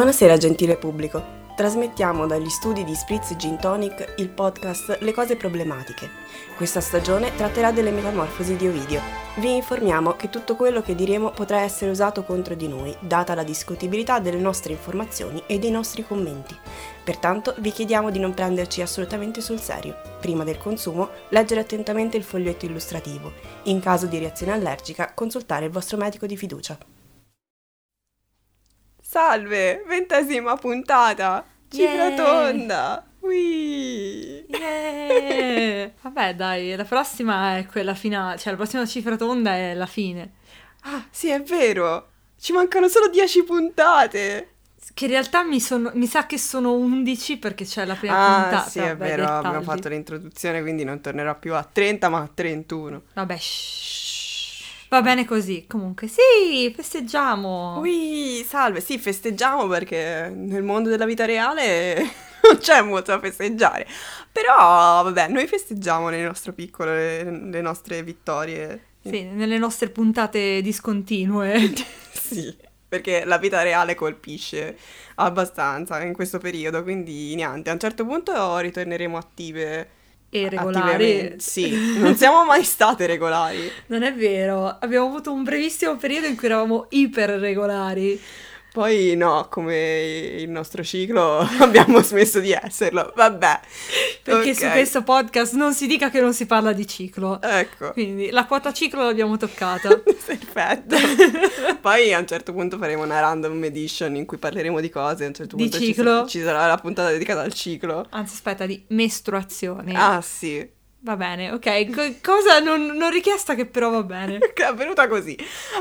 Buonasera gentile pubblico. Trasmettiamo dagli studi di Spritz Gin Tonic il podcast Le cose problematiche. Questa stagione tratterà delle metamorfosi di Ovidio. Vi informiamo che tutto quello che diremo potrà essere usato contro di noi, data la discutibilità delle nostre informazioni e dei nostri commenti. Pertanto vi chiediamo di non prenderci assolutamente sul serio. Prima del consumo, leggere attentamente il foglietto illustrativo. In caso di reazione allergica, consultare il vostro medico di fiducia. Salve, ventesima puntata! Cifra tonda! Ui! Yeah! Vabbè, dai, la prossima è quella finale, cioè la prossima cifra tonda è la fine. Ah, sì, è vero! Ci mancano solo 10 puntate! Che in realtà mi, sono- mi sa che sono 11 perché c'è la prima Ah, puntata. sì, è vero, abbiamo fatto l'introduzione, quindi non tornerò più a 30, ma a 31. Vabbè, shh. Va bene così. Comunque, sì, festeggiamo. Ui, salve, sì, festeggiamo perché nel mondo della vita reale non c'è molto da festeggiare. Però, vabbè, noi festeggiamo nel nostro piccolo le, le nostre vittorie. Sì, nelle nostre puntate discontinue. Sì, perché la vita reale colpisce abbastanza in questo periodo, quindi niente, a un certo punto ritorneremo attive. E regolari. Sì, non siamo mai state regolari. Non è vero, abbiamo avuto un brevissimo periodo in cui eravamo iper regolari. Poi no, come il nostro ciclo abbiamo smesso di esserlo. Vabbè. Perché ok. su questo podcast non si dica che non si parla di ciclo. Ecco. Quindi la quota ciclo l'abbiamo toccata. Perfetto. Poi a un certo punto faremo una random edition in cui parleremo di cose. A un certo Di punto ci ciclo? sa- Ci, sarà la puntata dedicata al ciclo. Anzi, aspetta, di mestruazione. Ah, sì. Va bene, ok. Co- cosa non, non richiesta che però va bene. Che è venuta così.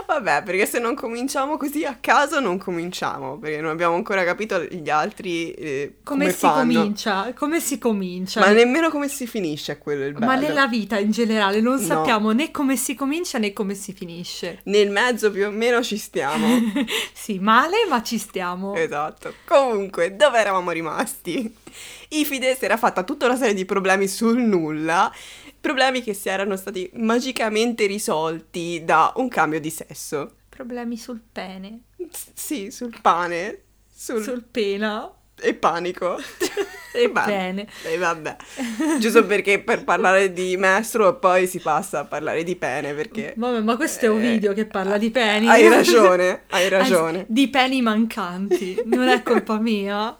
Vabbè, perché se non cominciamo così a caso, non cominciamo. Perché non abbiamo ancora capito gli altri eh, Come, come, si fanno. comincia? Come si comincia? Ma nemmeno come si finisce, è quello il bello. Ma nella vita in generale non No. sappiamo né come si comincia né come si finisce. Nel mezzo più o meno ci stiamo. sì, male, ma ci stiamo. Esatto. Comunque, dove eravamo rimasti? Ifide si era fatta tutta una serie di problemi sul nulla, problemi che si erano stati magicamente risolti da un cambio di sesso. Problemi sul pene, S- sì, sul pane, sul, sul pena e panico. e Vabbè. pene. E vabbè. Giusto perché per parlare di mestro poi si passa a parlare di pene perché... Vabbè, ma questo è un Eh, video che parla di peni. Hai ragione, hai Anzi, ragione. di peni mancanti, non è colpa mia.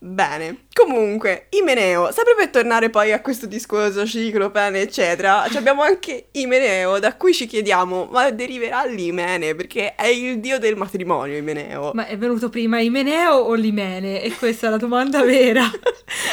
Bene, comunque, Imeneo, sempre per tornare poi a questo discorso ciclo, pene, eccetera, abbiamo anche Imeneo, da cui ci chiediamo, ma deriverà l'Imene, perché è il dio del matrimonio, Imeneo. Ma è venuto prima Imeneo o l'Imene? E questa è la domanda vera.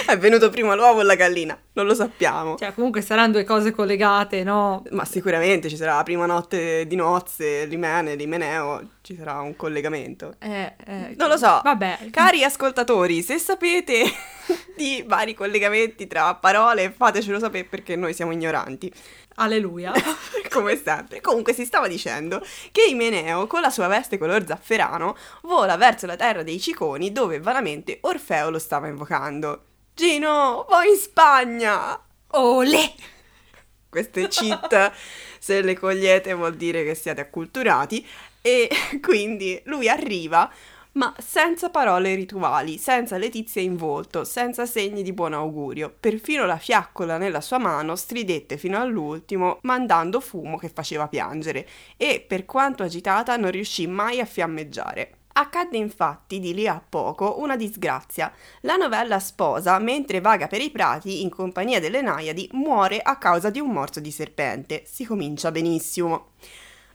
È venuto prima l'uovo o la gallina? Non lo sappiamo. Cioè, comunque saranno due cose collegate, no? Ma sicuramente ci sarà la prima notte di nozze, l'Imene, l'Imeneo, ci sarà un collegamento. Eh, eh, Non lo so. Vabbè. Cari ascoltatori, se sapete di vari collegamenti tra parole, fatecelo sapere perché noi siamo ignoranti. Alleluia. Come sempre. Comunque si stava dicendo che Imeneo, con la sua veste color zafferano, vola verso la terra dei Ciconi dove vanamente Orfeo lo stava invocando. Gino, vai in Spagna! Ole! Queste cheat, se le cogliete vuol dire che siete acculturati e quindi lui arriva ma senza parole rituali, senza letizia in volto, senza segni di buon augurio. Perfino la fiaccola nella sua mano stridette fino all'ultimo, mandando fumo che faceva piangere, e per quanto agitata non riuscì mai a fiammeggiare. Accadde infatti di lì a poco una disgrazia. La novella sposa, mentre vaga per i prati in compagnia delle Naiadi, muore a causa di un morso di serpente. Si comincia benissimo.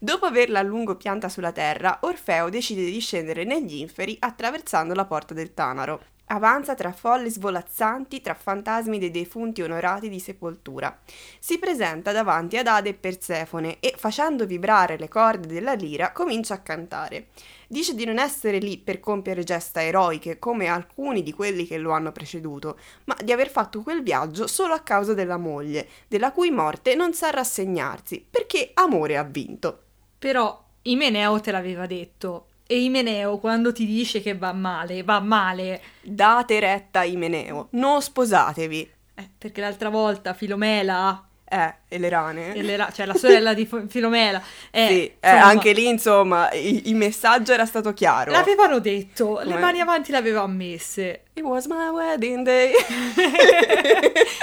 Dopo averla a lungo pianta sulla terra, Orfeo decide di scendere negli inferi attraversando la porta del Tanaro. Avanza tra folli svolazzanti, tra fantasmi dei defunti onorati di sepoltura. Si presenta davanti ad Ade e Persefone e, facendo vibrare le corde della lira, comincia a cantare. Dice di non essere lì per compiere gesta eroiche come alcuni di quelli che lo hanno preceduto, ma di aver fatto quel viaggio solo a causa della moglie, della cui morte non sa rassegnarsi, perché amore ha vinto. Però Imeneo te l'aveva detto. E Imeneo quando ti dice che va male, va male. Date retta a Imeneo, non sposatevi. Eh, perché l'altra volta Filomela Eh, e le rane. E le ra- cioè la sorella di Filomela. Eh, sì, eh, insomma, anche lì, insomma, i- il messaggio era stato chiaro. L'avevano detto, le Come? mani avanti le avevano messe. It was my wedding day.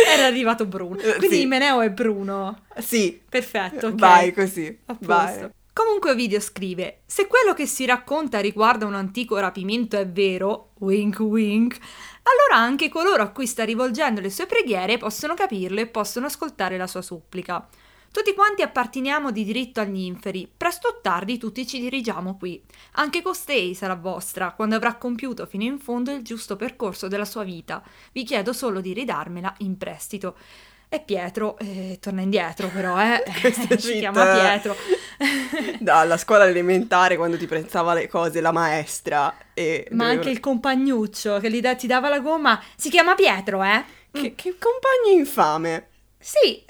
Era arrivato Bruno. Eh, Quindi sì. Imeneo è Bruno. sì, Perfetto, ok. vai così. A posto. Vai. Comunque Ovidio scrive: Se quello che si racconta riguarda un antico rapimento è vero, wink wink, allora anche coloro a cui sta rivolgendo le sue preghiere possono capirlo e possono ascoltare la sua supplica. Tutti quanti apparteniamo di diritto agli inferi, presto o tardi tutti ci dirigiamo qui. Anche costei sarà vostra, quando avrà compiuto fino in fondo il giusto percorso della sua vita. Vi chiedo solo di ridarmela in prestito. E Pietro, eh, torna indietro però, eh. Si chiama Pietro. Dalla scuola elementare quando ti pensava le cose la maestra e Ma doveva- anche il compagnuccio che gli da- ti dava la gomma si chiama Pietro, eh? che, che compagno infame. Sì,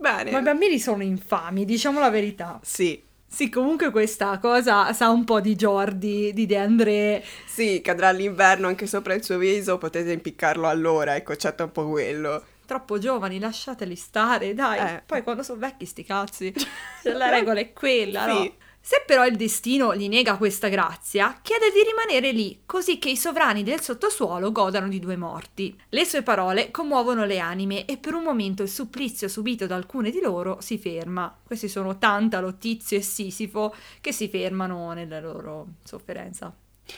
Bene. ma i bambini sono infami, diciamo la verità. Sì. Sì, comunque questa cosa sa un po' di Jordi, di De André. Sì, cadrà l'inverno anche sopra il suo viso, potete impiccarlo allora, ecco, c'è un po' quello. Troppo giovani, lasciateli stare, dai. Eh. Poi quando sono vecchi sti cazzi. Cioè, la regola è quella, no? Sì. Se però il destino gli nega questa grazia, chiede di rimanere lì, così che i sovrani del sottosuolo godano di due morti. Le sue parole commuovono le anime e per un momento il supplizio subito da alcune di loro si ferma. Questi sono Tantalo, Tizio e Sisifo che si fermano nella loro sofferenza.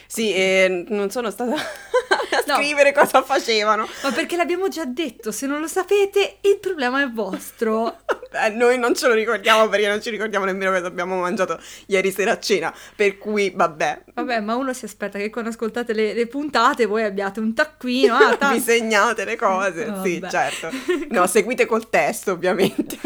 Sì, e non sono stata a No. scrivere cosa facevano. Ma perché l'abbiamo già detto, se non lo sapete il problema è vostro. Eh, noi non ce lo ricordiamo perché non ci ricordiamo nemmeno cosa abbiamo mangiato ieri sera a cena, per cui vabbè. Vabbè, ma uno si aspetta che quando ascoltate le, le puntate voi abbiate un taccuino. Ah, ta- Vi segnate le cose, sì, vabbè. certo. No, seguite col testo, ovviamente.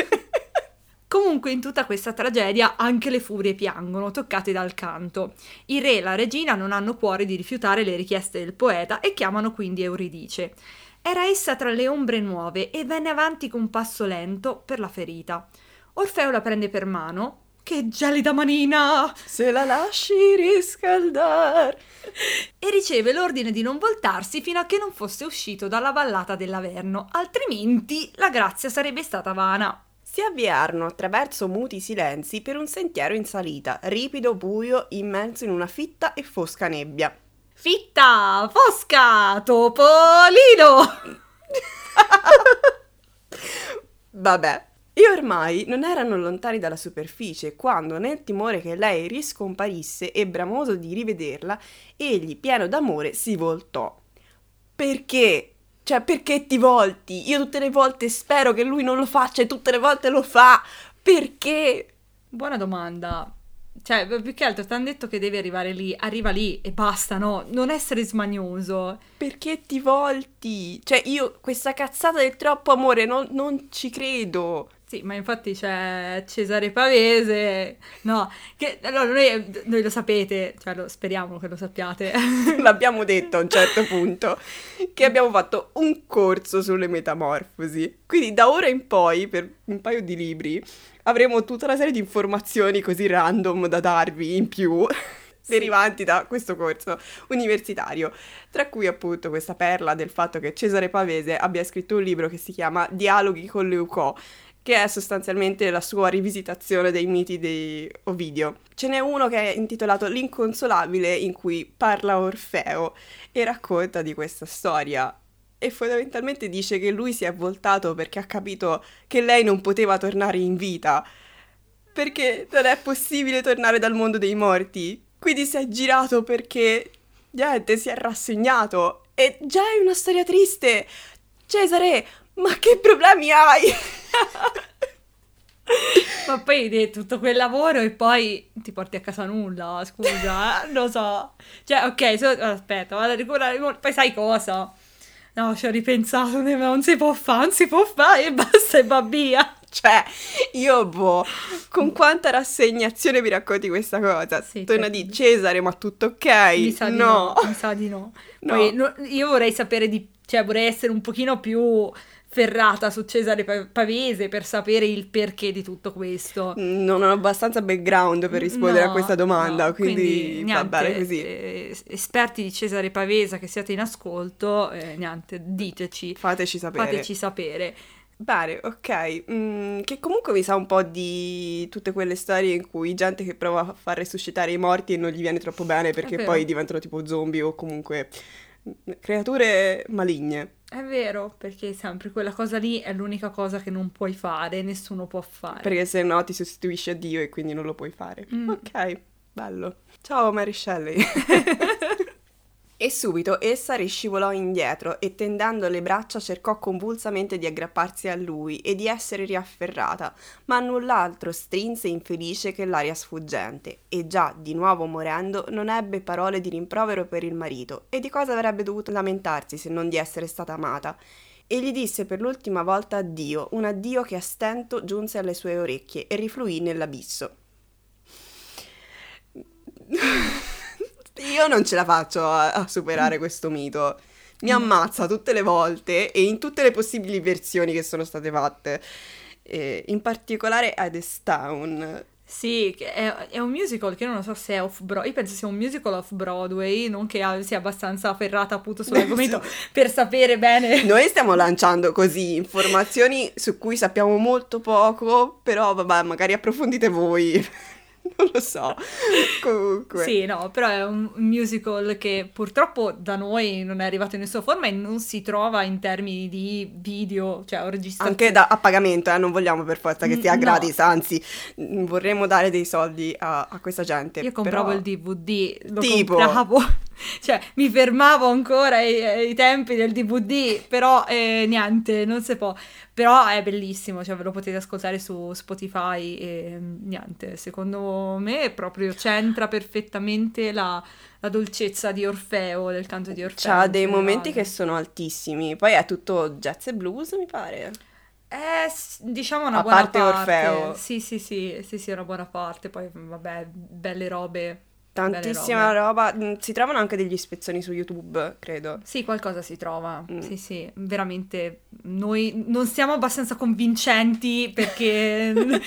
Comunque in tutta questa tragedia anche le furie piangono, toccate dal canto. Il re e la regina non hanno cuore di rifiutare le richieste del poeta e chiamano quindi Euridice. Era essa tra le ombre nuove e venne avanti con passo lento per la ferita. Orfeo la prende per mano. Che gelida manina! Se la lasci riscaldare. E riceve l'ordine di non voltarsi fino a che non fosse uscito dalla vallata dell'Averno, altrimenti la grazia sarebbe stata vana. Si avviarono attraverso muti silenzi per un sentiero in salita, ripido, buio, immenso in una fitta e fosca nebbia. Fitta, Fosca, Topolino! Vabbè. E ormai non erano lontani dalla superficie quando, nel timore che lei riscomparisse e bramoso di rivederla, egli, pieno d'amore, si voltò. Perché? Cioè, perché ti volti? Io tutte le volte spero che lui non lo faccia e tutte le volte lo fa. Perché? Buona domanda. Cioè, più che altro ti hanno detto che devi arrivare lì, arriva lì e basta, no? Non essere smanioso. Perché ti volti? Cioè, io questa cazzata del troppo amore non, non ci credo. Sì, ma infatti c'è Cesare Pavese, no, che allora noi, noi lo sapete, cioè lo, speriamo che lo sappiate. L'abbiamo detto a un certo punto che abbiamo fatto un corso sulle metamorfosi. Quindi da ora in poi, per un paio di libri, avremo tutta una serie di informazioni così random da darvi in più. derivanti da questo corso universitario, tra cui appunto questa perla del fatto che Cesare Pavese abbia scritto un libro che si chiama Dialoghi con Leucò, che è sostanzialmente la sua rivisitazione dei miti di Ovidio. Ce n'è uno che è intitolato L'inconsolabile, in cui parla Orfeo e racconta di questa storia. E fondamentalmente dice che lui si è voltato perché ha capito che lei non poteva tornare in vita. Perché non è possibile tornare dal mondo dei morti. Quindi si è girato perché niente, si è rassegnato. E già è una storia triste. Cesare, ma che problemi hai? Ma poi di tutto quel lavoro e poi ti porti a casa nulla, scusa, eh, lo so. Cioè, ok, so- aspetta, vado a ricordare, poi sai cosa? No, ci ho ripensato, non si può fare, non si può fare e basta e va via. Cioè, io boh, con quanta rassegnazione vi racconti questa cosa? Sì, Torna certo. di Cesare, ma tutto ok? Mi sa di no, mi sa di no. No. Poi no, io vorrei sapere di, cioè vorrei essere un pochino più ferrata su Cesare Pa- Pavese per sapere il perché di tutto questo. Non ho abbastanza background per rispondere No, a questa domanda, no, quindi, va niente, bene così. eh, esperti di Cesare Pavesa che siate in ascolto, eh, niente, diteci, Fateci sapere. fateci sapere. Bene, ok. Mm, che comunque mi sa un po' di tutte quelle storie in cui gente che prova a far resuscitare i morti e non gli viene troppo bene perché poi diventano tipo zombie o comunque mm, creature maligne. È vero, perché sempre quella cosa lì è l'unica cosa che non puoi fare, nessuno può fare. Perché se no ti sostituisci a Dio e quindi non lo puoi fare. Mm. Ok, bello. Ciao Mary Shelley. E subito essa riscivolò indietro e tendendo le braccia cercò convulsamente di aggrapparsi a lui e di essere riafferrata, ma null'altro strinse infelice che l'aria sfuggente, e già di nuovo morendo non ebbe parole di rimprovero per il marito, e di cosa avrebbe dovuto lamentarsi se non di essere stata amata. E gli disse per l'ultima volta addio, un addio che a stento giunse alle sue orecchie e rifluì nell'abisso. Io non ce la faccio a, a superare questo mito. Mi ammazza tutte le volte e in tutte le possibili versioni che sono state fatte. E in particolare Hades Town. Sì, è, è un musical che non so se è off-Broadway, io penso sia un musical off-Broadway, non che sia abbastanza ferrata appunto sull'argomento per sapere bene. Noi stiamo lanciando così informazioni su cui sappiamo molto poco, però vabbè, magari approfondite voi. Non lo so. Comunque. Sì, no, però è un musical che purtroppo da noi non è arrivato in nessuna forma e non si trova in termini di video, cioè ho registrato. Anche da, a pagamento, eh, non vogliamo per forza che Mm, sia no. gratis, anzi, mm, vorremmo dare dei soldi a, a questa gente. Io compravo però- il DVD, lo Tipo? compravo, cioè mi fermavo ancora ai, ai tempi del DVD, però eh, niente, non si può. Però è bellissimo, cioè ve lo potete ascoltare su Spotify e mm, niente, secondo me proprio c'entra perfettamente la, la dolcezza di Orfeo, del canto di Orfeo. C'ha dei generale. momenti che sono altissimi, poi è tutto jazz e blues, mi pare. Eh, s- diciamo una A buona parte Orfeo. Sì, sì, sì, sì, sì, una buona parte, poi vabbè, belle robe. Tantissima roba. Mm, Si trovano anche degli spezzoni su YouTube, credo. Sì, qualcosa si trova. Mm. Sì, sì, veramente. Noi non siamo abbastanza convincenti perché.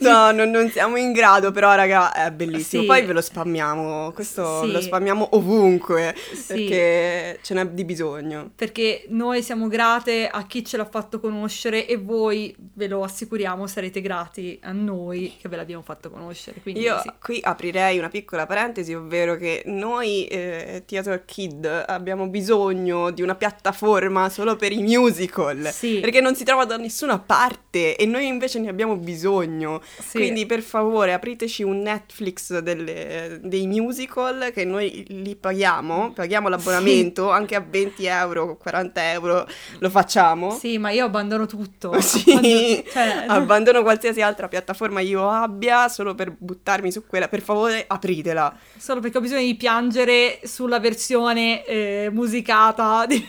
No, non, non siamo in grado, però, raga, è bellissimo. Sì. Poi ve lo spammiamo. Questo Sì. lo spammiamo ovunque. Sì. Perché ce n'è di bisogno. Perché noi siamo grate a chi ce l'ha fatto conoscere e voi, ve lo assicuriamo, sarete grati a noi che ve l'abbiamo fatto conoscere. Quindi Io qui aprirei una piccola parentesi, ovvero che noi, eh, Theater Kid, abbiamo bisogno di una piattaforma solo per i musical. Sì. Perché non si trova da nessuna parte e noi invece ne abbiamo bisogno. Sì. Quindi per favore apriteci un Netflix delle- dei musical che noi li paghiamo, paghiamo l'abbonamento anche a 20 euro, 40 euro, lo facciamo. Sì, ma io abbandono tutto. Sì, Abbandono- cioè- abbandono qualsiasi altra piattaforma io abbia solo per buttarmi su quella. Per favore, apritela. Solo perché ho bisogno di piangere sulla versione eh, musicata di...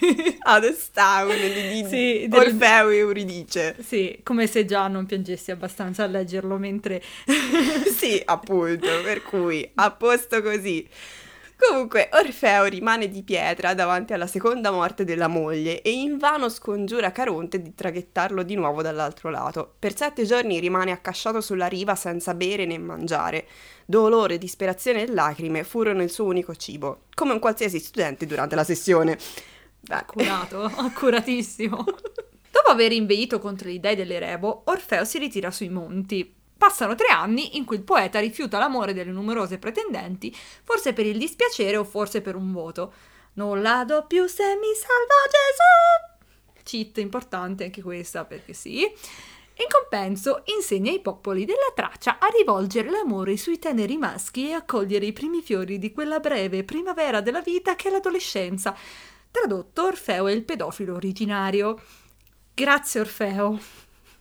Town di, di Sì, del- Orfeo e Euridice. Sì, come se già non piangessi abbastanza a leggerlo mentre... sì, appunto, per cui a posto così. Comunque, Orfeo rimane di pietra davanti alla seconda morte della moglie e invano scongiura Caronte di traghettarlo di nuovo dall'altro lato. Per sette giorni rimane accasciato sulla riva senza bere né mangiare. Dolore, disperazione e lacrime furono il suo unico cibo, come un qualsiasi studente durante la sessione. Beh, Curato, accuratissimo. Dopo aver inveito contro gli dei dell'Erebo, Orfeo si ritira sui monti. Passano tre anni in cui il poeta rifiuta l'amore delle numerose pretendenti, forse per il dispiacere o forse per un voto. Non la do più se mi salva Gesù! Cheat importante anche questa perché sì. In compenso insegna ai popoli della Tracia a rivolgere l'amore sui teneri maschi e a cogliere i primi fiori di quella breve primavera della vita che è l'adolescenza. Tradotto Orfeo è il pedofilo originario. Grazie Orfeo.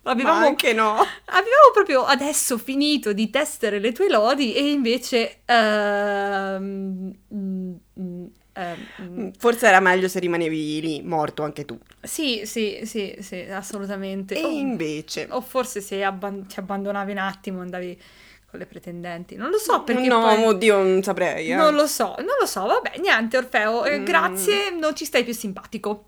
Ma Avevamo, anche no. avevamo proprio adesso finito di testere le tue lodi e invece... mm, ehm, Forse era meglio se rimanevi lì, morto anche tu. sì, sì, sì, sì, assolutamente. E O- invece... O forse se abban- ti abbandonavi un attimo andavi con le pretendenti. Non lo so perché no, poi... oddio, non saprei. Eh. Non lo so, non lo so, vabbè, niente Orfeo, eh, Mm. grazie, non ci stai più simpatico.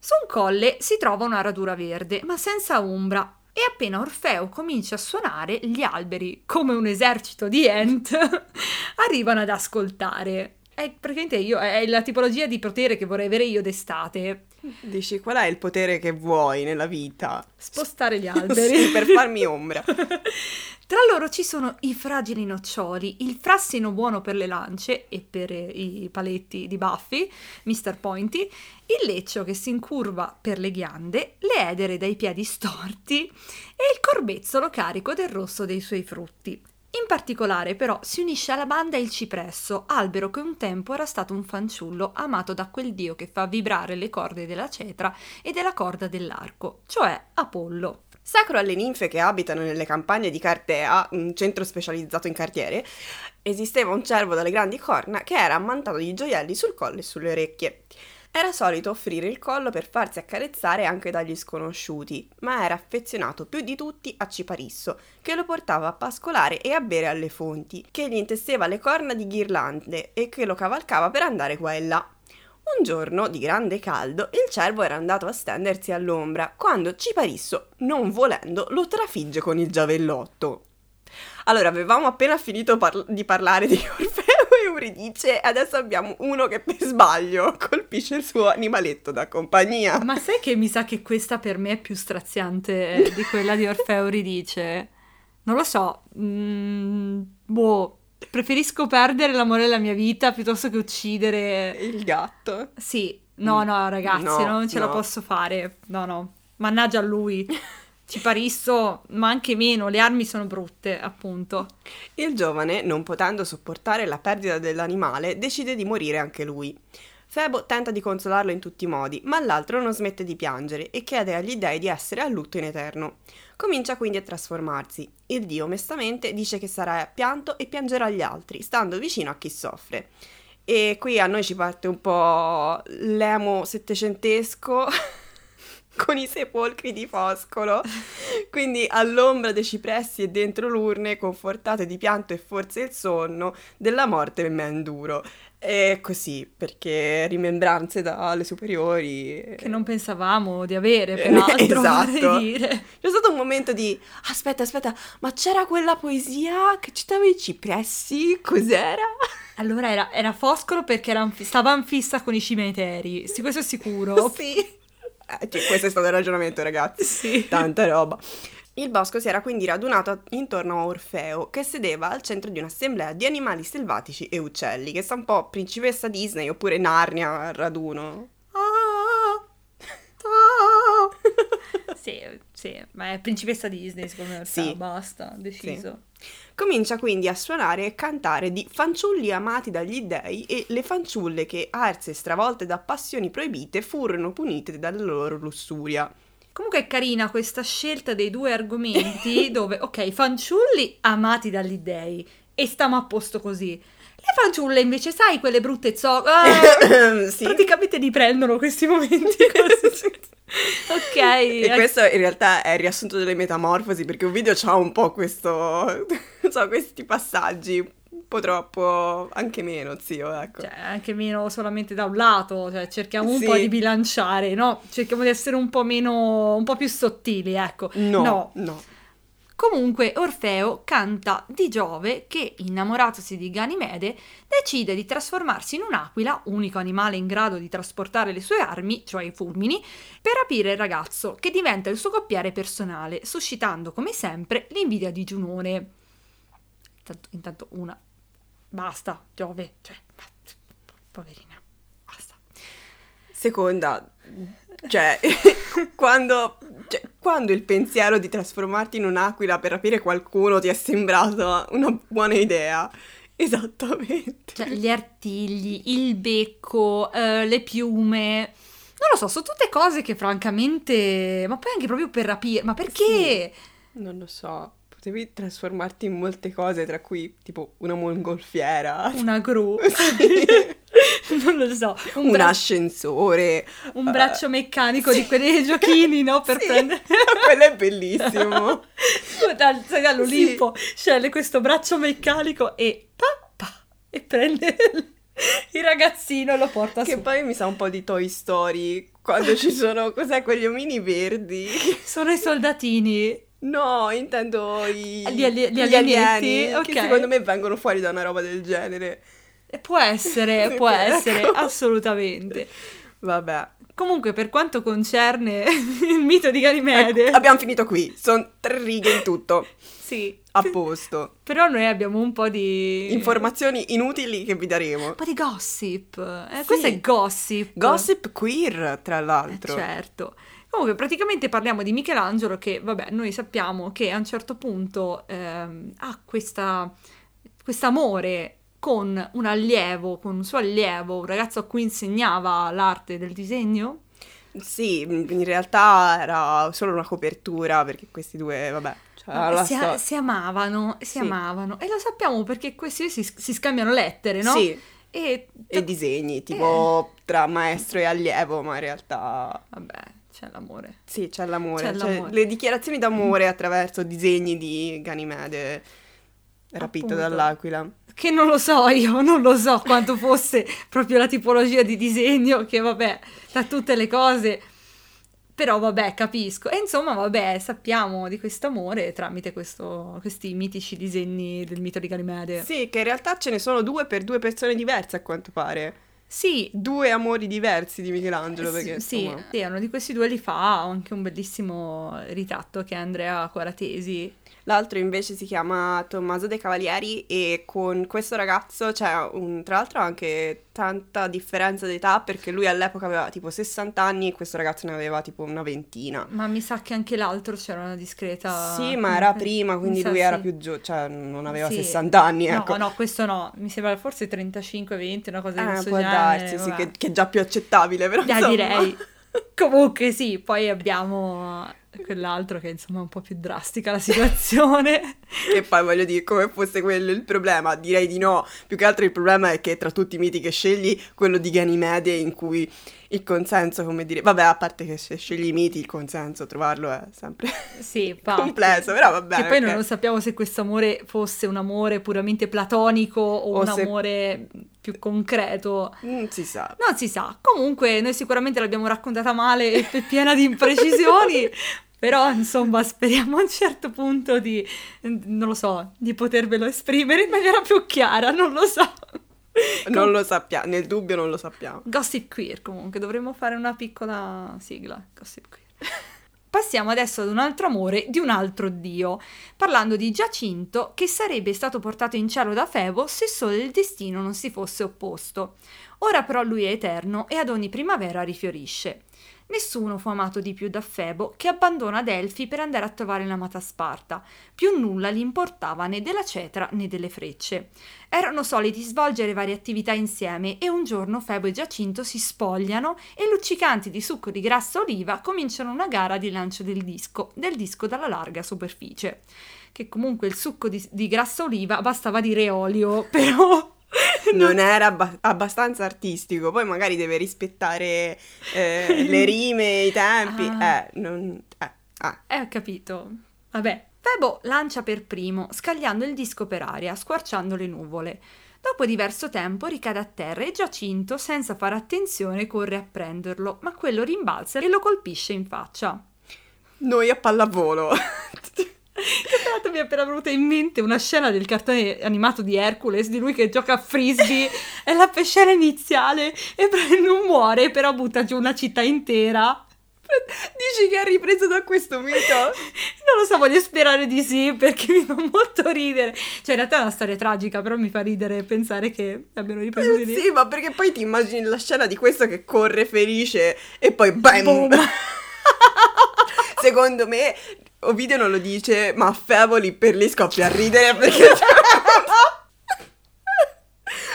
Su un colle si trova una radura verde, ma senza ombra, e appena Orfeo comincia a suonare, gli alberi, come un esercito di ent, arrivano ad ascoltare. È praticamente io, è la tipologia di potere che vorrei avere io d'estate. Dici, qual è il potere che vuoi nella vita? Spostare gli alberi. Sì, per farmi ombra. Tra loro ci sono i fragili noccioli, il frassino buono per le lance e per eh, i paletti di Buffy, Mr. Pointy, il leccio che si incurva per le ghiande, le edere dai piedi storti e il corbezzolo carico del rosso dei suoi frutti. In particolare, però, si unisce alla banda il cipresso, albero che un tempo era stato un fanciullo amato da quel dio che fa vibrare le corde della cetra e della corda dell'arco, cioè Apollo. Sacro alle ninfe che abitano nelle campagne di Cartea, un centro specializzato in cartiere, esisteva un cervo dalle grandi corna che era ammantato di gioielli sul collo e sulle orecchie. Era solito offrire il collo per farsi accarezzare anche dagli sconosciuti, ma era affezionato più di tutti a Ciparisso, che lo portava a pascolare e a bere alle fonti, che gli intesseva le corna di ghirlande e che lo cavalcava per andare qua e là. Un giorno di grande caldo il cervo era andato a stendersi all'ombra quando Ciparisso, non volendo, lo trafigge con il giavellotto. Allora, avevamo appena finito par- di parlare di Orfeo e Euridice e adesso abbiamo uno che per sbaglio colpisce il suo animaletto da compagnia. Ma sai che mi sa che questa per me è più straziante di quella di Orfeo e Euridice? Non lo so. Mm, boh, Preferisco perdere l'amore della mia vita piuttosto che uccidere il gatto. Sì, no, no, ragazzi, No, non ce la no. posso fare. No, no. Mannaggia a lui. Ci parisso, ma anche meno, le armi sono brutte, appunto. Il giovane, non potendo sopportare la perdita dell'animale, decide di morire anche lui. Febo tenta di consolarlo in tutti i modi, ma l'altro non smette di piangere e chiede agli dei di essere a lutto in eterno. Comincia quindi a trasformarsi. Il dio onestamente dice che sarà pianto e piangerà gli altri, stando vicino a chi soffre. E qui a noi ci parte un po' l'emo settecentesco con i sepolcri di Foscolo. Quindi all'ombra dei cipressi e dentro l'urne, confortate di pianto e forse il sonno, della morte men duro. E così, perché rimembranze dalle superiori. Che non pensavamo di avere, peraltro, Esatto. dire. C'è stato un momento di aspetta, aspetta, ma c'era quella poesia che citava i cipressi? Cos'era? Allora era, era Foscolo perché era stava in fissa con i cimiteri, sì, questo è sicuro. sì. Eh, cioè, questo è stato il ragionamento, ragazzi. Sì. Tanta roba. Il bosco si era quindi radunato intorno a Orfeo, che sedeva al centro di un'assemblea di animali selvatici e uccelli, che sta un po' principessa Disney oppure Narnia al raduno. Ah, ah. sì, sì, ma è principessa Disney, secondo me. Sì. Orfeo, basta, deciso. Comincia quindi a suonare e cantare di fanciulli amati dagli dei e le fanciulle che, arse e stravolte da passioni proibite, furono punite dalla loro lussuria. Comunque è carina questa scelta dei due argomenti dove, ok, fanciulli amati dagli dei e stiamo a posto così. Le fanciulle invece, sai, quelle brutte zo... ah, sì. praticamente li prendono questi momenti così. E questo in realtà è il riassunto delle metamorfosi, perché un video ha un po' questo, so, questi passaggi, un po' troppo, anche meno, zio, ecco. Cioè, anche meno solamente da un lato, cioè cerchiamo un Sì. po' di bilanciare, no? Cerchiamo di essere un po' meno, un po' più sottili, ecco. no, no. no. Comunque Orfeo canta di Giove che, innamoratosi di Ganimede, decide di trasformarsi in un'aquila, unico animale in grado di trasportare le sue armi, cioè i fulmini, per rapire il ragazzo, che diventa il suo coppiere personale, suscitando come sempre l'invidia di Giunone. Intanto, intanto una... Basta, Giove, cioè... Poverina, basta. Seconda, cioè, quando, cioè, quando il pensiero di trasformarti in un'aquila per rapire qualcuno ti è sembrato una buona idea? Esattamente. Cioè, gli artigli, il becco, eh, le piume. Non lo so, sono tutte cose che francamente... Ma poi anche proprio per rapire. Ma perché? Non lo so, potevi trasformarti in molte cose, tra cui tipo una mongolfiera, Una gru. non lo so. Un, un bra- ascensore. un braccio meccanico di quei giochini, no? Per Sì, prendere... Quello è bellissimo. Dal- dall'Olimpo sceglie questo braccio meccanico e... Pa, pa, e prende il, il ragazzino e lo porta che su. poi mi sa un po' di Toy Story, quando ci sono, cos'è, quegli omini verdi. Sono i soldatini. No, intendo i, Gli ali- gli gli alienetti, ok. che secondo me vengono fuori da una roba del genere. Può essere, può Ecco. essere, assolutamente. Vabbè, Comunque, per quanto concerne il mito di Ganimede, Ecco, abbiamo finito qui. Sono tre righe in tutto. sì, A posto. però noi abbiamo un po' di Informazioni inutili che vi daremo. un po' di gossip. Eh, Sì. Questo è gossip. Gossip queer, tra Eh, l'altro. certo. Comunque, praticamente parliamo di Michelangelo che, vabbè, noi sappiamo che a un certo punto ehm, ha questa amore con un allievo, con un suo allievo, un ragazzo a cui insegnava l'arte del disegno. Sì, in realtà era solo una copertura perché questi due, vabbè, cioè, si, sto- si amavano, si Sì. amavano. E lo sappiamo perché questi si, si scambiano lettere, no? Sì, E, e disegni, tipo Eh. tra maestro e allievo, ma in realtà Vabbè, c'è l'amore. sì, c'è l'amore. C'è Cioè, l'amore. le dichiarazioni d'amore attraverso disegni di Ganimede rapito Appunto. dall'aquila. Che non lo so io, non lo so quanto fosse proprio la tipologia di disegno, che vabbè, da tutte le cose. Però vabbè, capisco. E insomma, vabbè, sappiamo di questo amore tramite questo- questi mitici disegni del mito di Ganimede. Sì, che in realtà ce ne sono due per due persone diverse a quanto pare. Sì, Due amori diversi di Michelangelo, perché Eh, sì, insomma... sì, uno di questi due li fa anche un bellissimo ritratto che è Andrea Quaratesi. L'altro invece si chiama Tommaso De Cavalieri e con questo ragazzo c'è un, tra l'altro anche tanta differenza d'età perché lui all'epoca aveva tipo 60 anni e questo ragazzo ne aveva tipo una ventina. Ma mi sa che anche l'altro c'era una discreta... Sì, ma era prima, quindi Mi sa lui era sì. più giovane, cioè non aveva Sì. 60 anni, ecco. No, no, questo no, mi sembra forse 35-20, una cosa di Eh, questo può genere. darsi, sì, che, che è già più accettabile, però insomma... direi. Comunque sì, poi abbiamo quell'altro che insomma è un po' più drastica la situazione. E poi voglio dire, come fosse quello il problema, direi di no. Più che altro il problema è che tra tutti i miti che scegli, quello di Ganimede in cui il consenso, come dire, vabbè, a parte che se scegli i miti, il consenso, trovarlo è sempre sì, complesso, però vabbè. Che poi ok. non sappiamo se questo amore fosse un amore puramente platonico o, O un se- amore più concreto. Non si sa. Non si sa. Comunque, noi sicuramente l'abbiamo raccontata male e piena di imprecisioni. Però, insomma, speriamo a un certo punto di, non lo so, di potervelo esprimere in maniera più chiara, non lo so. Non lo sappiamo, nel dubbio non lo sappiamo. Gossip Queer, comunque, dovremmo fare una piccola sigla. Gossip Queer. Passiamo adesso ad un altro amore di un altro dio, parlando di Giacinto che sarebbe stato portato in cielo da Febo se solo il destino non si fosse opposto. Ora però lui è eterno e ad ogni primavera rifiorisce. Nessuno fu amato di più da Febo che abbandona Delfi per andare a trovare l'amata Sparta. Più nulla gli importava né della cetra né delle frecce. Erano soliti svolgere varie attività insieme e un giorno Febo e Giacinto si spogliano e luccicanti di succo di grassa oliva cominciano una gara di lancio del disco, del disco dalla larga superficie. Che comunque il succo di, di grassa oliva bastava dire olio, però... Non era abba- abbastanza artistico, poi magari deve rispettare eh, le rime, i tempi. Ah. Eh, non... Eh, ah. Eh, ho capito. Vabbè. Febo lancia per primo, scagliando il disco per aria, squarciando le nuvole. Dopo diverso tempo ricade a terra e Giacinto, senza fare attenzione, corre a prenderlo, ma quello rimbalza e lo colpisce in faccia. Noi a pallavolo. Che tra l'altro mi è appena venuta in mente una scena del cartone animato di Hercules, di lui che gioca a frisbee, è la scena iniziale e non muore, però butta giù una città intera. Dici che è ripreso da questo mito? Non lo so, voglio sperare di sì perché mi fa molto ridere. Cioè, in realtà è una storia tragica, però mi fa ridere pensare che abbiano ripreso di lì. Sì, ma perché poi ti immagini la scena di questo che corre felice e poi bam! Boom. Secondo me Ovidio non lo dice, ma Fevoli per lì scoppia a ridere perché...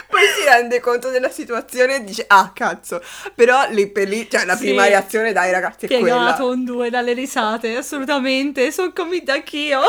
Poi si rende conto della situazione e dice, ah cazzo, però lì per lì, cioè la Sì. prima reazione dai ragazzi è Piegato quella. un due dalle risate, assolutamente, sono convinta anch'io.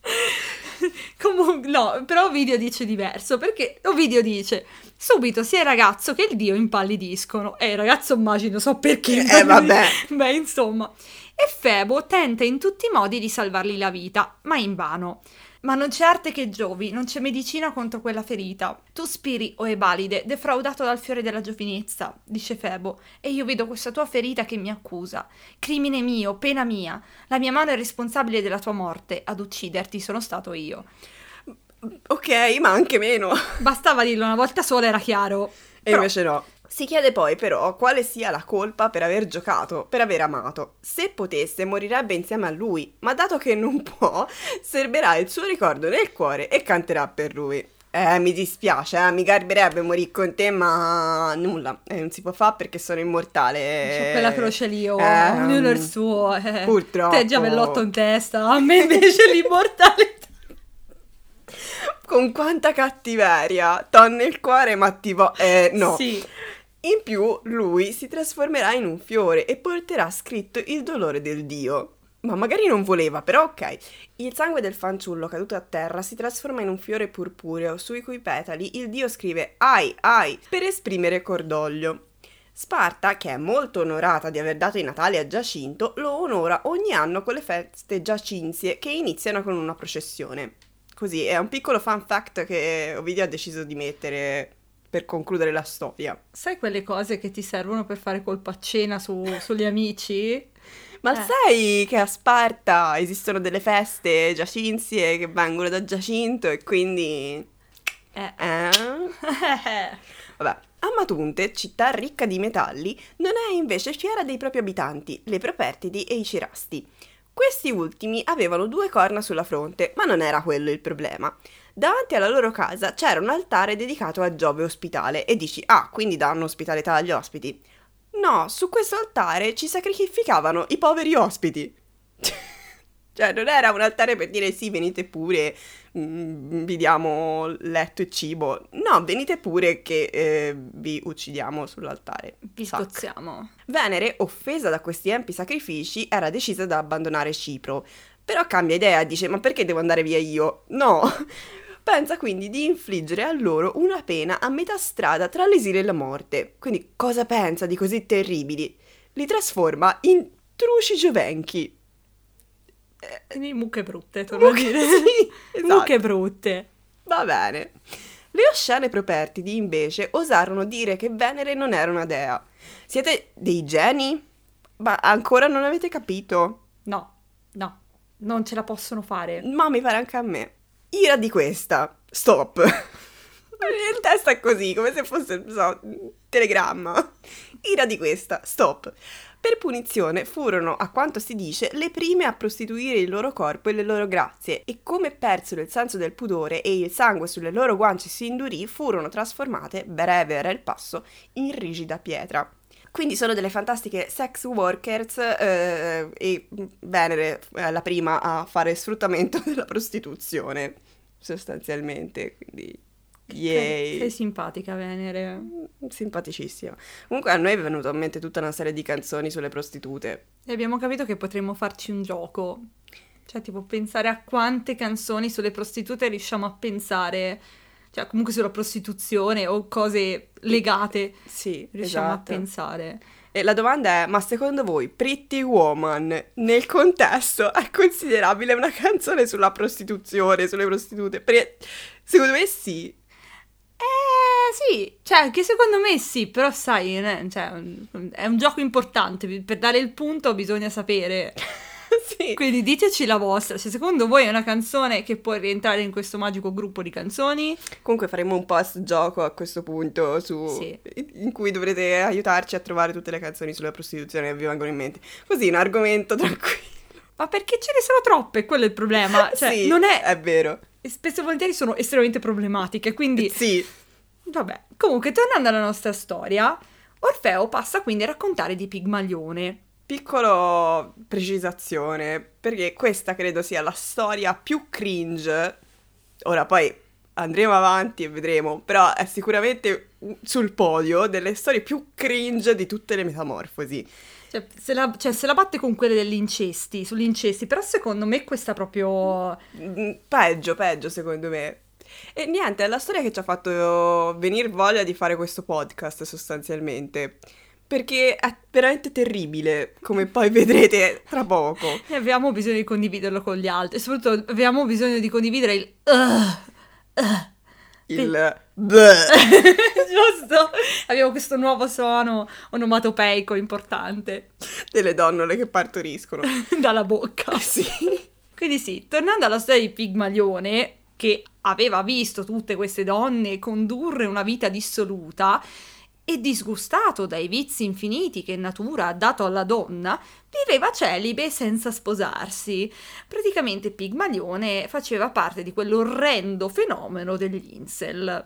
Comunque, no, però Ovidio dice diverso, perché Ovidio dice, subito sia il ragazzo che il dio impallidiscono. E il ragazzo immagino, so perché. Eh, vabbè. Beh, insomma. E Febo tenta in tutti i modi di salvargli la vita, ma invano. Ma non c'è arte che giovi, non c'è medicina contro quella ferita. Tu spiri, o Ebalide, defraudato dal fiore della giovinezza, dice Febo, e io vedo questa tua ferita che mi accusa. Crimine mio, pena mia. La mia mano è responsabile della tua morte, ad ucciderti sono stato io. Ok, ma anche meno. Bastava dirlo una volta sola, era chiaro. E Però- invece no. Si chiede poi però quale sia la colpa per aver giocato, per aver amato. Se potesse morirebbe insieme a lui, ma dato che non può, serberà il suo ricordo nel cuore e canterà per lui. Eh, mi dispiace, eh, mi garberebbe morire con te, ma nulla, eh, non si può fare perché sono immortale. C'ho quella croce lì, oh, Eh, ognuno il suo. eh. purtroppo. Te giavellotto in testa, a me invece l'immortalità. Con quanta cattiveria, t'ho nel cuore, ma ti vo... Eh, no. Sì. In più, lui si trasformerà in un fiore e porterà scritto il dolore del dio. Ma magari non voleva, però ok. Il sangue del fanciullo caduto a terra si trasforma in un fiore purpureo, sui cui petali il dio scrive ai, ai, per esprimere cordoglio. Sparta, che è molto onorata di aver dato i Natali a Giacinto, lo onora ogni anno con le feste giacinzie che iniziano con una processione. Così, è un piccolo fun fact che Ovidio ha deciso di mettere per concludere la storia. Sai quelle cose che ti servono per fare colpa a cena su- sugli amici? Ma Eh. sai che a Sparta esistono delle feste giacinzie che vengono da Giacinto e quindi... Eh. Eh? Vabbè, Amatunte, città ricca di metalli, non è invece fiera dei propri abitanti, le Propertidi e i Cirasti. Questi ultimi avevano due corna sulla fronte, ma non era quello il problema. Davanti alla loro casa c'era un altare dedicato a Giove ospitale e dici, ah, quindi danno ospitalità agli ospiti. No, su questo altare ci sacrificavano i poveri ospiti. cioè, non era un altare per dire sì, venite pure, mm, vi diamo letto e cibo. No, venite pure che eh, vi uccidiamo sull'altare. Vi scozziamo. Venere, offesa da questi empi sacrifici, era decisa ad abbandonare Cipro. Però cambia idea dice: Ma perché devo andare via io? No! Pensa quindi di infliggere a loro una pena a metà strada tra l'esilio e la morte. Quindi cosa pensa di così terribili? Li trasforma in truci giovenchi. Quindi mucche brutte, torno a Mucche- dire. sì, esatto. Mucche brutte. Va bene. Le oscene propertidi invece osarono dire che Venere non era una dea. Siete dei geni? Ma ancora non avete capito? No, no, non ce la possono fare. Ma mi pare anche a me. Ira di questa. Stop. Il testo è così, come se fosse, so, un telegramma. Ira di questa. Stop. Per punizione furono, a quanto si dice, le prime a prostituire il loro corpo e le loro grazie e come persero il senso del pudore e il sangue sulle loro guance si indurì, furono trasformate, breve era il passo, in rigida pietra. Quindi sono delle fantastiche sex workers eh, e Venere è la prima a fare sfruttamento della prostituzione, sostanzialmente. Quindi, yay! Sei simpatica, Venere. Simpaticissima. Comunque a noi è venuta in mente tutta una serie di canzoni sulle prostitute. E abbiamo capito che potremmo farci un gioco. Cioè, tipo, pensare a quante canzoni sulle prostitute riusciamo a pensare. Cioè, comunque sulla prostituzione o cose legate Sì, riusciamo esatto. a pensare. E la domanda è, ma secondo voi Pretty Woman nel contesto è considerabile una canzone sulla prostituzione, sulle prostitute? Perché secondo me sì. Eh, sì, cioè, anche secondo me sì, però sai, cioè, è un gioco importante. Per dare il punto bisogna sapere. sì. Quindi diteci la vostra. Se secondo voi è una canzone che può rientrare in questo magico gruppo di canzoni, Comunque faremo un post gioco a questo punto su, Sì. in cui dovrete aiutarci a trovare tutte le canzoni sulla prostituzione che vi vengono in mente. Così un argomento tranquillo. ma perché ce ne sono troppe? Quello è il problema. Cioè, sì, non è. È vero. Spesso e volentieri sono estremamente problematiche. Quindi, Sì. vabbè. Comunque, tornando alla nostra storia, Orfeo passa quindi a raccontare di Pigmalione. Piccolo precisazione, perché questa credo sia la storia più cringe. Ora poi andremo avanti e vedremo, però è sicuramente sul podio delle storie più cringe di tutte le metamorfosi. Cioè se, la, cioè, se la batte con quelle degli incesti, sugli incesti, però secondo me questa proprio... Mm, Peggio, peggio secondo me. E niente, è la storia che ci ha fatto venire voglia di fare questo podcast sostanzialmente. Perché è veramente terribile, come poi vedrete tra poco. E abbiamo bisogno di condividerlo con gli altri. E soprattutto abbiamo bisogno di condividere il... "Ugh, ugh". Il... Giusto? Abbiamo questo nuovo suono onomatopeico importante delle donnole che partoriscono. dalla bocca. Sì. Quindi sì, tornando alla storia di Pigmalione, che aveva visto tutte queste donne condurre una vita dissoluta, e disgustato dai vizi infiniti che natura ha dato alla donna, viveva celibe senza sposarsi. Praticamente Pigmalione faceva parte di quell'orrendo fenomeno degli incel.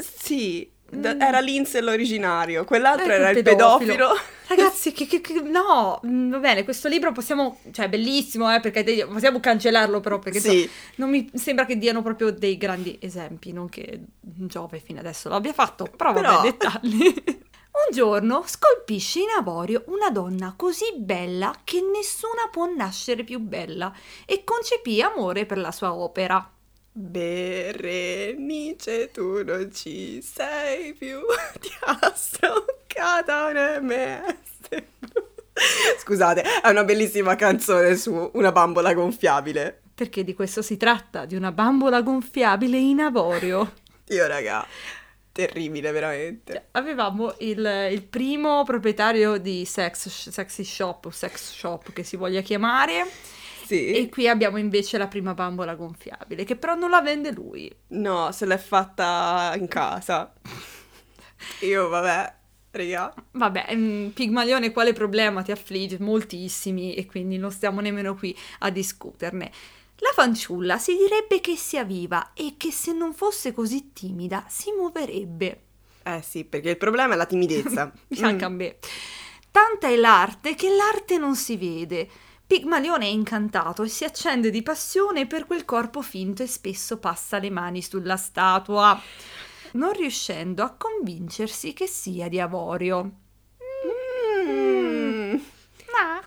Sì, d- era l'insel originario, quell'altro Eh, era il pedofilo. pedofilo. Ragazzi, che, che- che- no, mm, va bene, questo libro possiamo, cioè è bellissimo, eh, perché possiamo cancellarlo però, perché Sì. insomma, non mi sembra che diano proprio dei grandi esempi, non che Giove fino adesso l'abbia fatto, però vabbè, Però- dettagli. Un giorno scolpisce in avorio una donna così bella che nessuna può nascere più bella e concepì amore per la sua opera. Berenice, tu non ci sei più, ti ha stroncata una MS. Scusate, è una bellissima canzone su una bambola gonfiabile. Perché di questo si tratta, di una bambola gonfiabile in avorio. Io, raga, terribile veramente. Cioè, Avevamo il, il primo proprietario di sex, sexy shop o sex shop che si voglia chiamare Sì. e qui abbiamo invece la prima bambola gonfiabile che però non la vende lui. No, se l'è fatta in casa. Io, vabbè, raga. Vabbè, mm, Pigmalione quale problema ti affligge? Moltissimi e quindi non stiamo nemmeno qui a discuterne. La fanciulla si direbbe che sia viva e che se non fosse così timida si muoverebbe. Eh sì, perché il problema è la timidezza. Anche a Mm. me. Tanta è l'arte che l'arte non si vede. Pigmalione è incantato e si accende di passione per quel corpo finto e spesso passa le mani sulla statua, non riuscendo a convincersi che sia di avorio. Mm. No,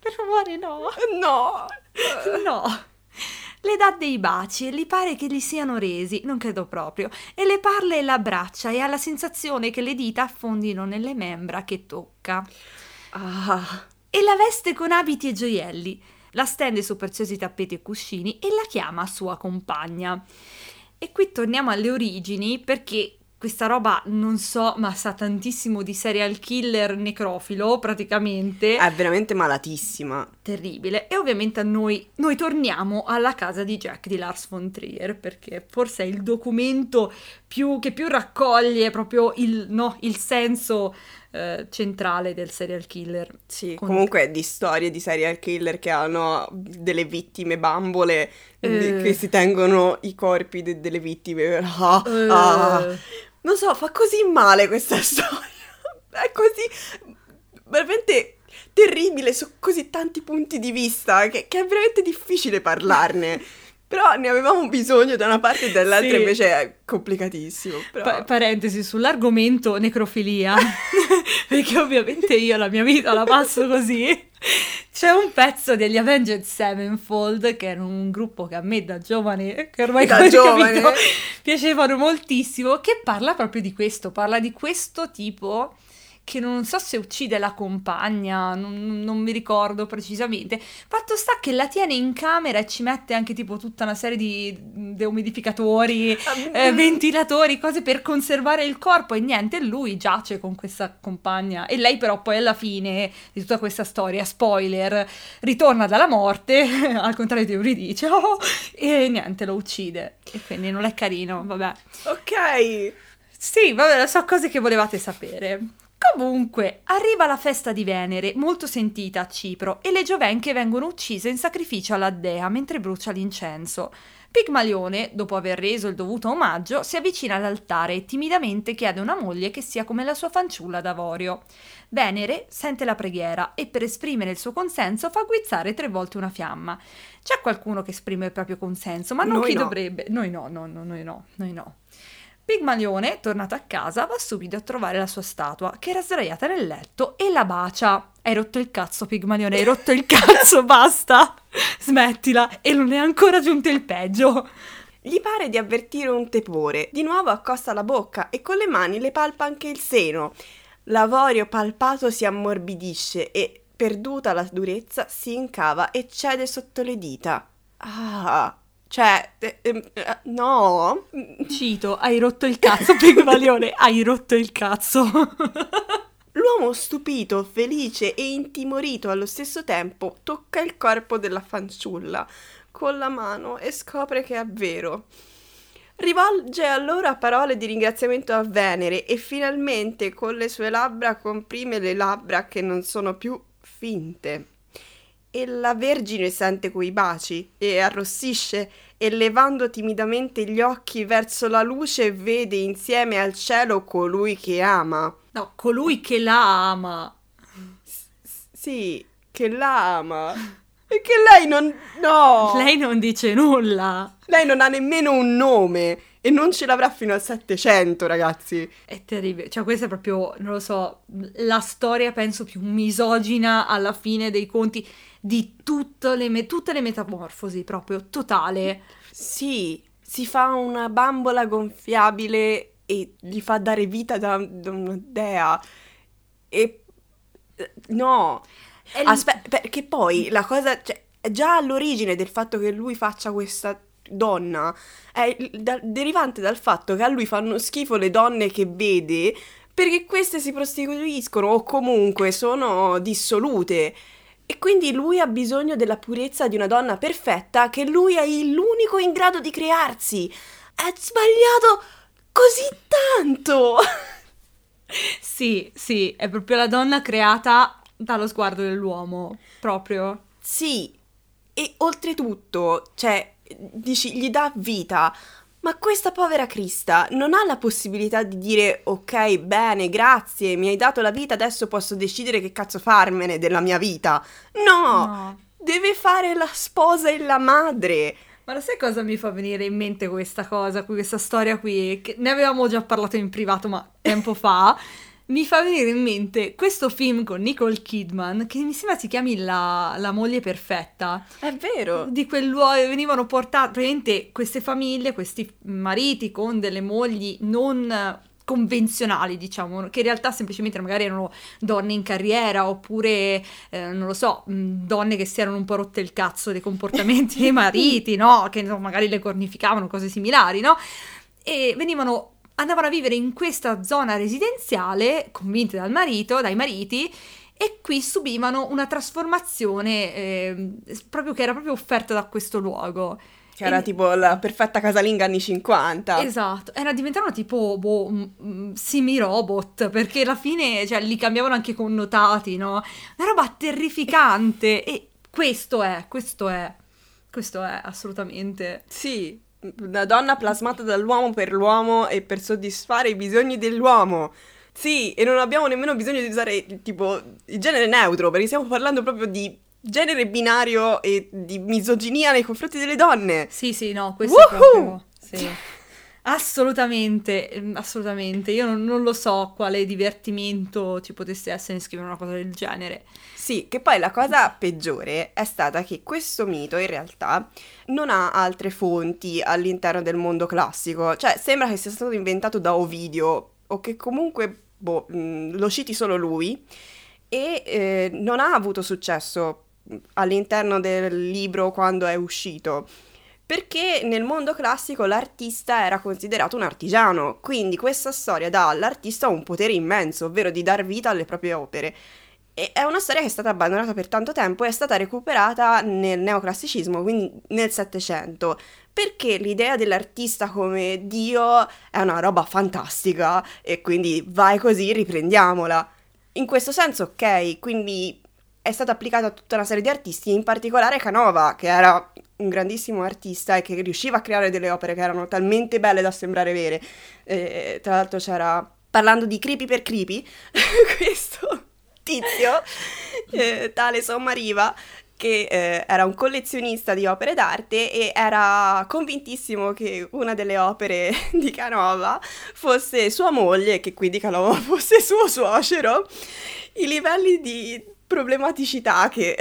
per favore no. No. No. Le dà dei baci e gli pare che gli siano resi, non credo proprio, e le parla e l'abbraccia e ha la sensazione che le dita affondino nelle membra che tocca. Ah. E la veste con abiti e gioielli, la stende su preziosi tappeti e cuscini e la chiama sua compagna. E qui torniamo alle origini perché questa roba non so, ma sa tantissimo di serial killer necrofilo praticamente. È veramente malatissima. terribile. E ovviamente a noi, noi torniamo alla casa di Jack di Lars von Trier, perché forse è il documento più, che più raccoglie proprio il, no, il senso eh, centrale del serial killer. Sì, Con- comunque di storie di serial killer che hanno delle vittime bambole Eh. che si tengono i corpi de- delle vittime. Ah, Eh, ah. Non so, fa così male questa storia. È così veramente terribile su così tanti punti di vista che, che è veramente difficile parlarne. Però ne avevamo bisogno da una parte e dall'altra Sì. invece è complicatissimo. Però... pa- parentesi sull'argomento necrofilia, perché ovviamente io la mia vita la passo così. C'è un pezzo degli Avenged Sevenfold, che era un gruppo che a me da giovane, che ormai Da giovane. capito, piacevano moltissimo, che parla proprio di questo, parla di questo tipo che non so se uccide la compagna, non, non mi ricordo precisamente. Fatto sta che la tiene in camera e ci mette anche tipo tutta una serie di deumidificatori, eh, ventilatori, cose per conservare il corpo e niente, lui giace con questa compagna e lei però poi alla fine di tutta questa storia, spoiler, ritorna dalla morte, al contrario di Euridice, oh, e niente, lo uccide. E quindi non è carino, vabbè. Ok. Sì, vabbè, so cose che volevate sapere. Comunque, arriva la festa di Venere, molto sentita a Cipro, e le giovenche vengono uccise in sacrificio alla dea mentre brucia l'incenso. Pigmalione, dopo aver reso il dovuto omaggio, si avvicina all'altare e timidamente chiede una moglie che sia come la sua fanciulla d'avorio. Venere sente la preghiera e per esprimere il suo consenso fa guizzare tre volte una fiamma. C'è qualcuno che esprime il proprio consenso, ma non Noi chi no. dovrebbe. Noi no, no, no, noi no, noi no. Pigmalione, tornato a casa, va subito a trovare la sua statua, che era sdraiata nel letto, e la bacia. Hai rotto il cazzo, Pigmalione, hai rotto il cazzo, basta! Smettila, e non è ancora giunto il peggio. Gli pare di avvertire un tepore. Di nuovo accosta la bocca e con le mani le palpa anche il seno. L'avorio palpato si ammorbidisce e, perduta la durezza, si incava e cede sotto le dita. Ah, cioè, eh, ehm, eh, no. Cito, hai rotto il cazzo, Pigmalione, hai rotto il cazzo. L'uomo stupito, felice e intimorito allo stesso tempo tocca il corpo della fanciulla con la mano e scopre che è vero. rivolge allora parole di ringraziamento a Venere e finalmente con le sue labbra comprime le labbra che non sono più finte. E la Vergine sente quei baci e arrossisce e levando timidamente gli occhi verso la luce vede insieme al cielo colui che ama. No, colui che la ama. S- sì, che la ama. E che lei non... No! Lei non dice nulla. Lei non ha nemmeno un nome e non ce l'avrà fino al 700, ragazzi. È terribile. Cioè, questa è proprio, non lo so, la storia, penso, più misogina alla fine dei conti di tutte le, me- tutte le metamorfosi, proprio totale. Sì, si fa una bambola gonfiabile e gli fa dare vita da, da una dea. E... No. Aspetta, perché poi la cosa, cioè, già all'origine del fatto che lui faccia questa donna è da- derivante dal fatto che a lui fanno schifo le donne che vede perché queste si prostituiscono o comunque sono dissolute. E quindi lui ha bisogno della purezza di una donna perfetta che lui è l'unico in grado di crearsi. È sbagliato così tanto. Sì, sì, è proprio la donna creata dallo sguardo dell'uomo, proprio. Sì, e oltretutto, cioè, dici, gli dà vita, ma questa povera Crista non ha la possibilità di dire ok, bene, grazie, mi hai dato la vita, adesso posso decidere che cazzo farmene della mia vita. No, No. deve fare la sposa e la madre. Ma lo sai cosa mi fa venire in mente questa cosa, qui, questa storia qui? Che ne avevamo già parlato in privato, ma tempo fa. Mi fa venire in mente questo film con Nicole Kidman, che mi sembra si chiami La, La moglie perfetta. È vero. Di quell'uomo venivano portate, praticamente queste famiglie, questi mariti con delle mogli non convenzionali, diciamo, che in realtà semplicemente magari erano donne in carriera oppure, eh, non lo so, donne che si erano un po' rotte il cazzo dei comportamenti dei mariti, no? Che insomma, magari le cornificavano, cose similari, no? E venivano andavano a vivere in questa zona residenziale, convinte dal marito, dai mariti, e qui subivano una trasformazione eh, proprio che era proprio offerta da questo luogo. Che era E- tipo la perfetta casalinga anni 50. Esatto, era diventavano tipo boh, semi-robot, perché alla fine cioè, li cambiavano anche connotati, no? Una roba terrificante e questo è, questo è, questo è assolutamente. Sì, una donna plasmata dall'uomo per l'uomo e per soddisfare i bisogni dell'uomo. Sì, e non abbiamo nemmeno bisogno di usare tipo il genere neutro, perché stiamo parlando proprio di genere binario e di misoginia nei confronti delle donne. Sì, sì, no, questo è Woohoo! proprio... Sì. Assolutamente, ehm, assolutamente. Io non, non lo so quale divertimento ci potesse essere in scrivere una cosa del genere. Sì, che poi la cosa peggiore è stata che questo mito in realtà non ha altre fonti all'interno del mondo classico, cioè sembra che sia stato inventato da Ovidio o che comunque boh, mh, lo citi solo lui e eh, non ha avuto successo mh, all'interno del libro quando è uscito. Perché nel mondo classico l'artista era considerato un artigiano, quindi questa storia dà all'artista un potere immenso, ovvero di dar vita alle proprie opere. E è una storia che è stata abbandonata per tanto tempo e è stata recuperata nel neoclassicismo, quindi nel Settecento, perché l'idea dell'artista come Dio è una roba fantastica e quindi vai così, riprendiamola. In questo senso, ok, quindi è stata applicata a tutta una serie di artisti, in particolare Canova, che era un grandissimo artista e che riusciva a creare delle opere che erano talmente belle da sembrare vere. Eh, tra l'altro c'era, parlando di creepy per creepy, questo tizio, eh, tale Sommariva, che eh, era un collezionista di opere d'arte e era convintissimo che una delle opere di Canova fosse sua moglie e che quindi Canova fosse suo suocero. I livelli di problematicità che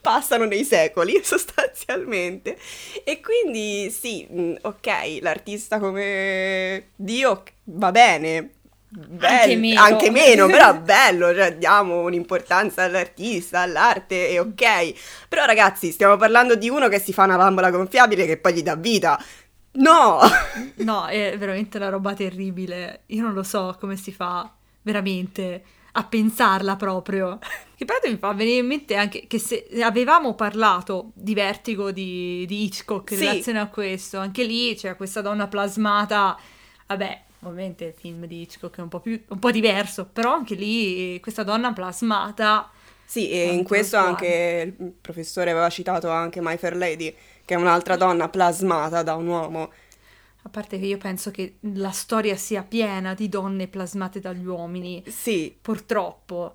passano nei secoli sostanzialmente e quindi sì, mh, ok, l'artista come Dio va bene. Bello, Anche meno. anche meno, però bello, cioè diamo un'importanza all'artista, all'arte e ok. Però ragazzi, stiamo parlando di uno che si fa una bambola gonfiabile che poi gli dà vita. No! No, è veramente una roba terribile. Io non lo so come si fa, veramente. A pensarla proprio. Che peraltro mi fa venire in mente anche che se avevamo parlato di Vertigo di, di Hitchcock in Sì. relazione a questo, anche lì c'è questa donna plasmata, vabbè, ovviamente il film di Hitchcock è un po', più, un po' diverso, però anche lì questa donna plasmata... Sì, e in questo anche il professore aveva citato anche My Fair Lady, che è un'altra donna plasmata da un uomo. A parte che io penso che la storia sia piena di donne plasmate dagli uomini, Sì, purtroppo.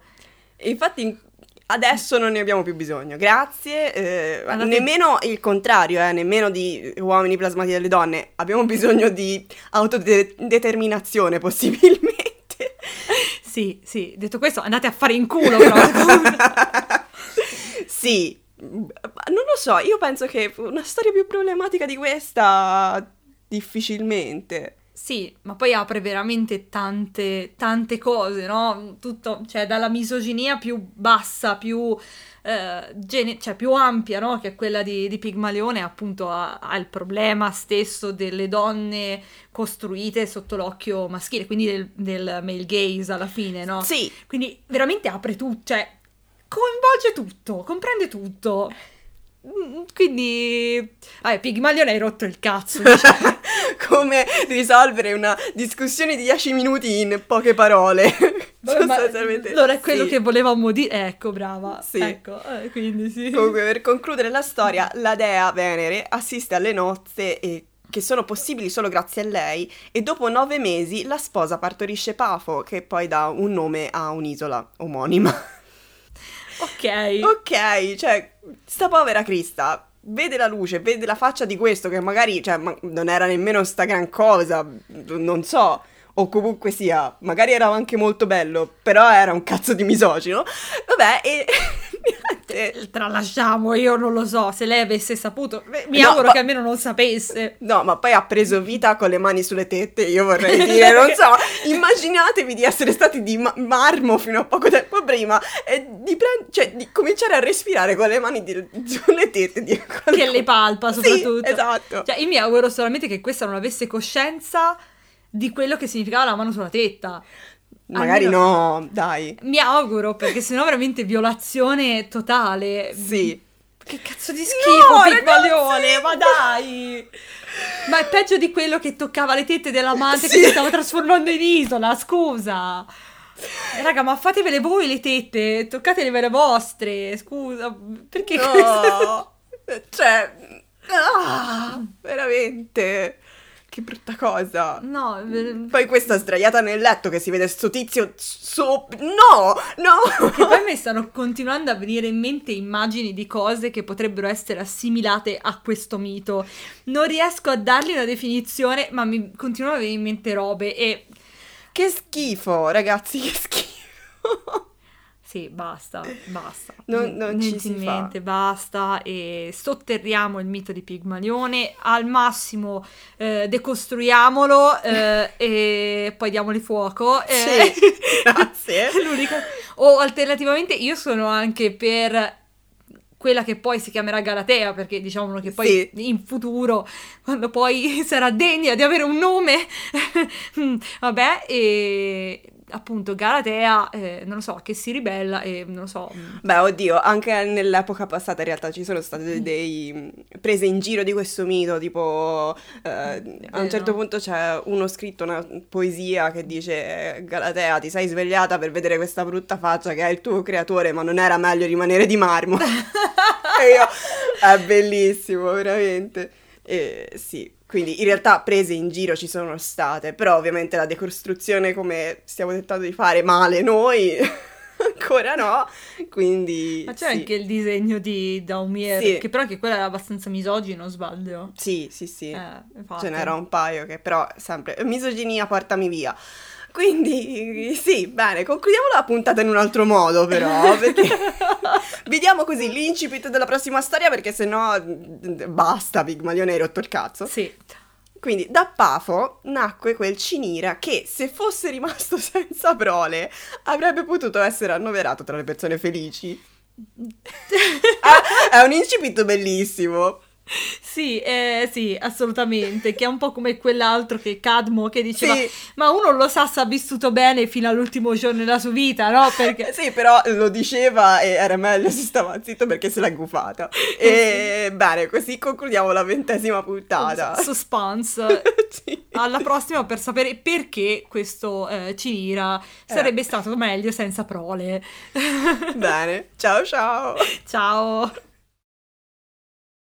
E infatti in- adesso non ne abbiamo più bisogno, grazie. eh, Andate- Nemmeno il contrario, eh, nemmeno di uomini plasmati dalle donne. Abbiamo bisogno di autodeterminazione, possibilmente. Sì, sì, detto questo, andate a fare in culo però. sì, non lo so, io penso che una storia più problematica di questa difficilmente. Sì, ma poi apre veramente tante, tante cose, no? Tutto, cioè dalla misoginia più bassa, più, eh, gene- cioè più ampia, no? Che è quella di, di Pigmalione, appunto il problema stesso delle donne costruite sotto l'occhio maschile, quindi del, del male gaze alla fine, no? Sì, Quindi veramente apre tutto, cioè coinvolge tutto, comprende tutto. Mm, Quindi, vabbè, Pigmalione hai rotto il cazzo, diciamo. come risolvere una discussione di 10 minuti in poche parole. Vabbè, Sostanzialmente, allora è quello sì. che volevamo dire. Ecco, brava. Sì. Ecco, eh, quindi sì. Comunque, per concludere la storia, la dea Venere assiste alle nozze e che sono possibili solo grazie a lei e dopo nove mesi la sposa partorisce Pafo che poi dà un nome a un'isola omonima. Ok. ok, cioè, sta povera Crista vede la luce, vede la faccia di questo che magari, cioè, ma- non era nemmeno sta gran cosa, non so, o comunque sia, magari era anche molto bello, però era un cazzo di misogino. Vabbè, e. Tralasciamo, io non lo so. Se lei avesse saputo, mi No, auguro ma- che almeno non sapesse. No, ma poi ha preso vita con le mani sulle tette, io vorrei dire, non so, immaginatevi di essere stati di ma- marmo fino a poco tempo prima e di, pre- cioè, di cominciare a respirare con le mani di- sulle tette di. Che le palpa, Sì, soprattutto. esatto. Cioè, io mi auguro solamente che questa non avesse coscienza di quello che significava la mano sulla tetta. Magari Almeno- no, dai. Mi auguro, perché sennò veramente violazione totale. Sì. Che cazzo di schifo, No, Pigmalione, ragazzi! ma dai! Ma è peggio di quello che toccava le tette dell'amante Sì. che si stava trasformando in isola, scusa! Raga, ma fatevele voi le tette, toccatele le vostre, scusa, perché. No, cioè, ah, veramente, che brutta cosa. No, Poi questa sdraiata nel letto che si vede sto tizio sopra. No, no. Che poi mi stanno continuando a venire in mente immagini di cose che potrebbero essere assimilate a questo mito. Non riesco a dargli una definizione, ma mi continuano a venire in mente robe e Che schifo, ragazzi, che schifo. Sì, basta, basta. Non- non ci si Gentilmente, fa. basta e sotterriamo il mito di Pigmalione, al massimo eh, decostruiamolo eh, e poi diamogli fuoco. eh. Sì, grazie. O alternativamente io sono anche per quella che poi si chiamerà Galatea, perché diciamo che poi Sì. in futuro, quando poi sarà degna di avere un nome, vabbè, e appunto Galatea, eh, non lo so, che si ribella e non lo so. Beh, oddio, anche nell'epoca passata in realtà ci sono state dei mh, prese in giro di questo mito, tipo eh, a un certo punto c'è uno scritto una poesia che dice Galatea, ti sei svegliata per vedere questa brutta faccia che è il tuo creatore, ma non era meglio rimanere di marmo. e io, è bellissimo, veramente. E, sì, quindi in realtà prese in giro ci sono state, però ovviamente la decostruzione come stiamo tentando di fare male noi, ancora no, quindi... Ma c'è sì. anche il disegno di Daumier, Sì. che però anche quello era abbastanza misogino, sbaglio. Sì, sì, sì. Eh. Ce n'era un paio che però sempre misoginia portami via. Quindi sì, bene, concludiamo la puntata in un altro modo però, perché vi diamo così l'incipit della prossima storia perché sennò basta, Pigmalione hai rotto il cazzo. Sì. Quindi da Pafo nacque quel Cinira che se fosse rimasto senza prole avrebbe potuto essere annoverato tra le persone felici. Ah, è un incipit bellissimo. Sì, eh, sì, assolutamente, che è un po' come quell'altro che Cadmo che diceva Sì. ma uno lo sa se ha vissuto bene fino all'ultimo giorno della sua vita, no? Perché Sì, però lo diceva e era meglio se stava zitto perché se l'è gufata. E bene, così concludiamo la ventesima puntata. suspense. Sì. Alla prossima per sapere perché questo eh, Cinira sarebbe stato meglio senza prole. Bene, ciao ciao. Ciao!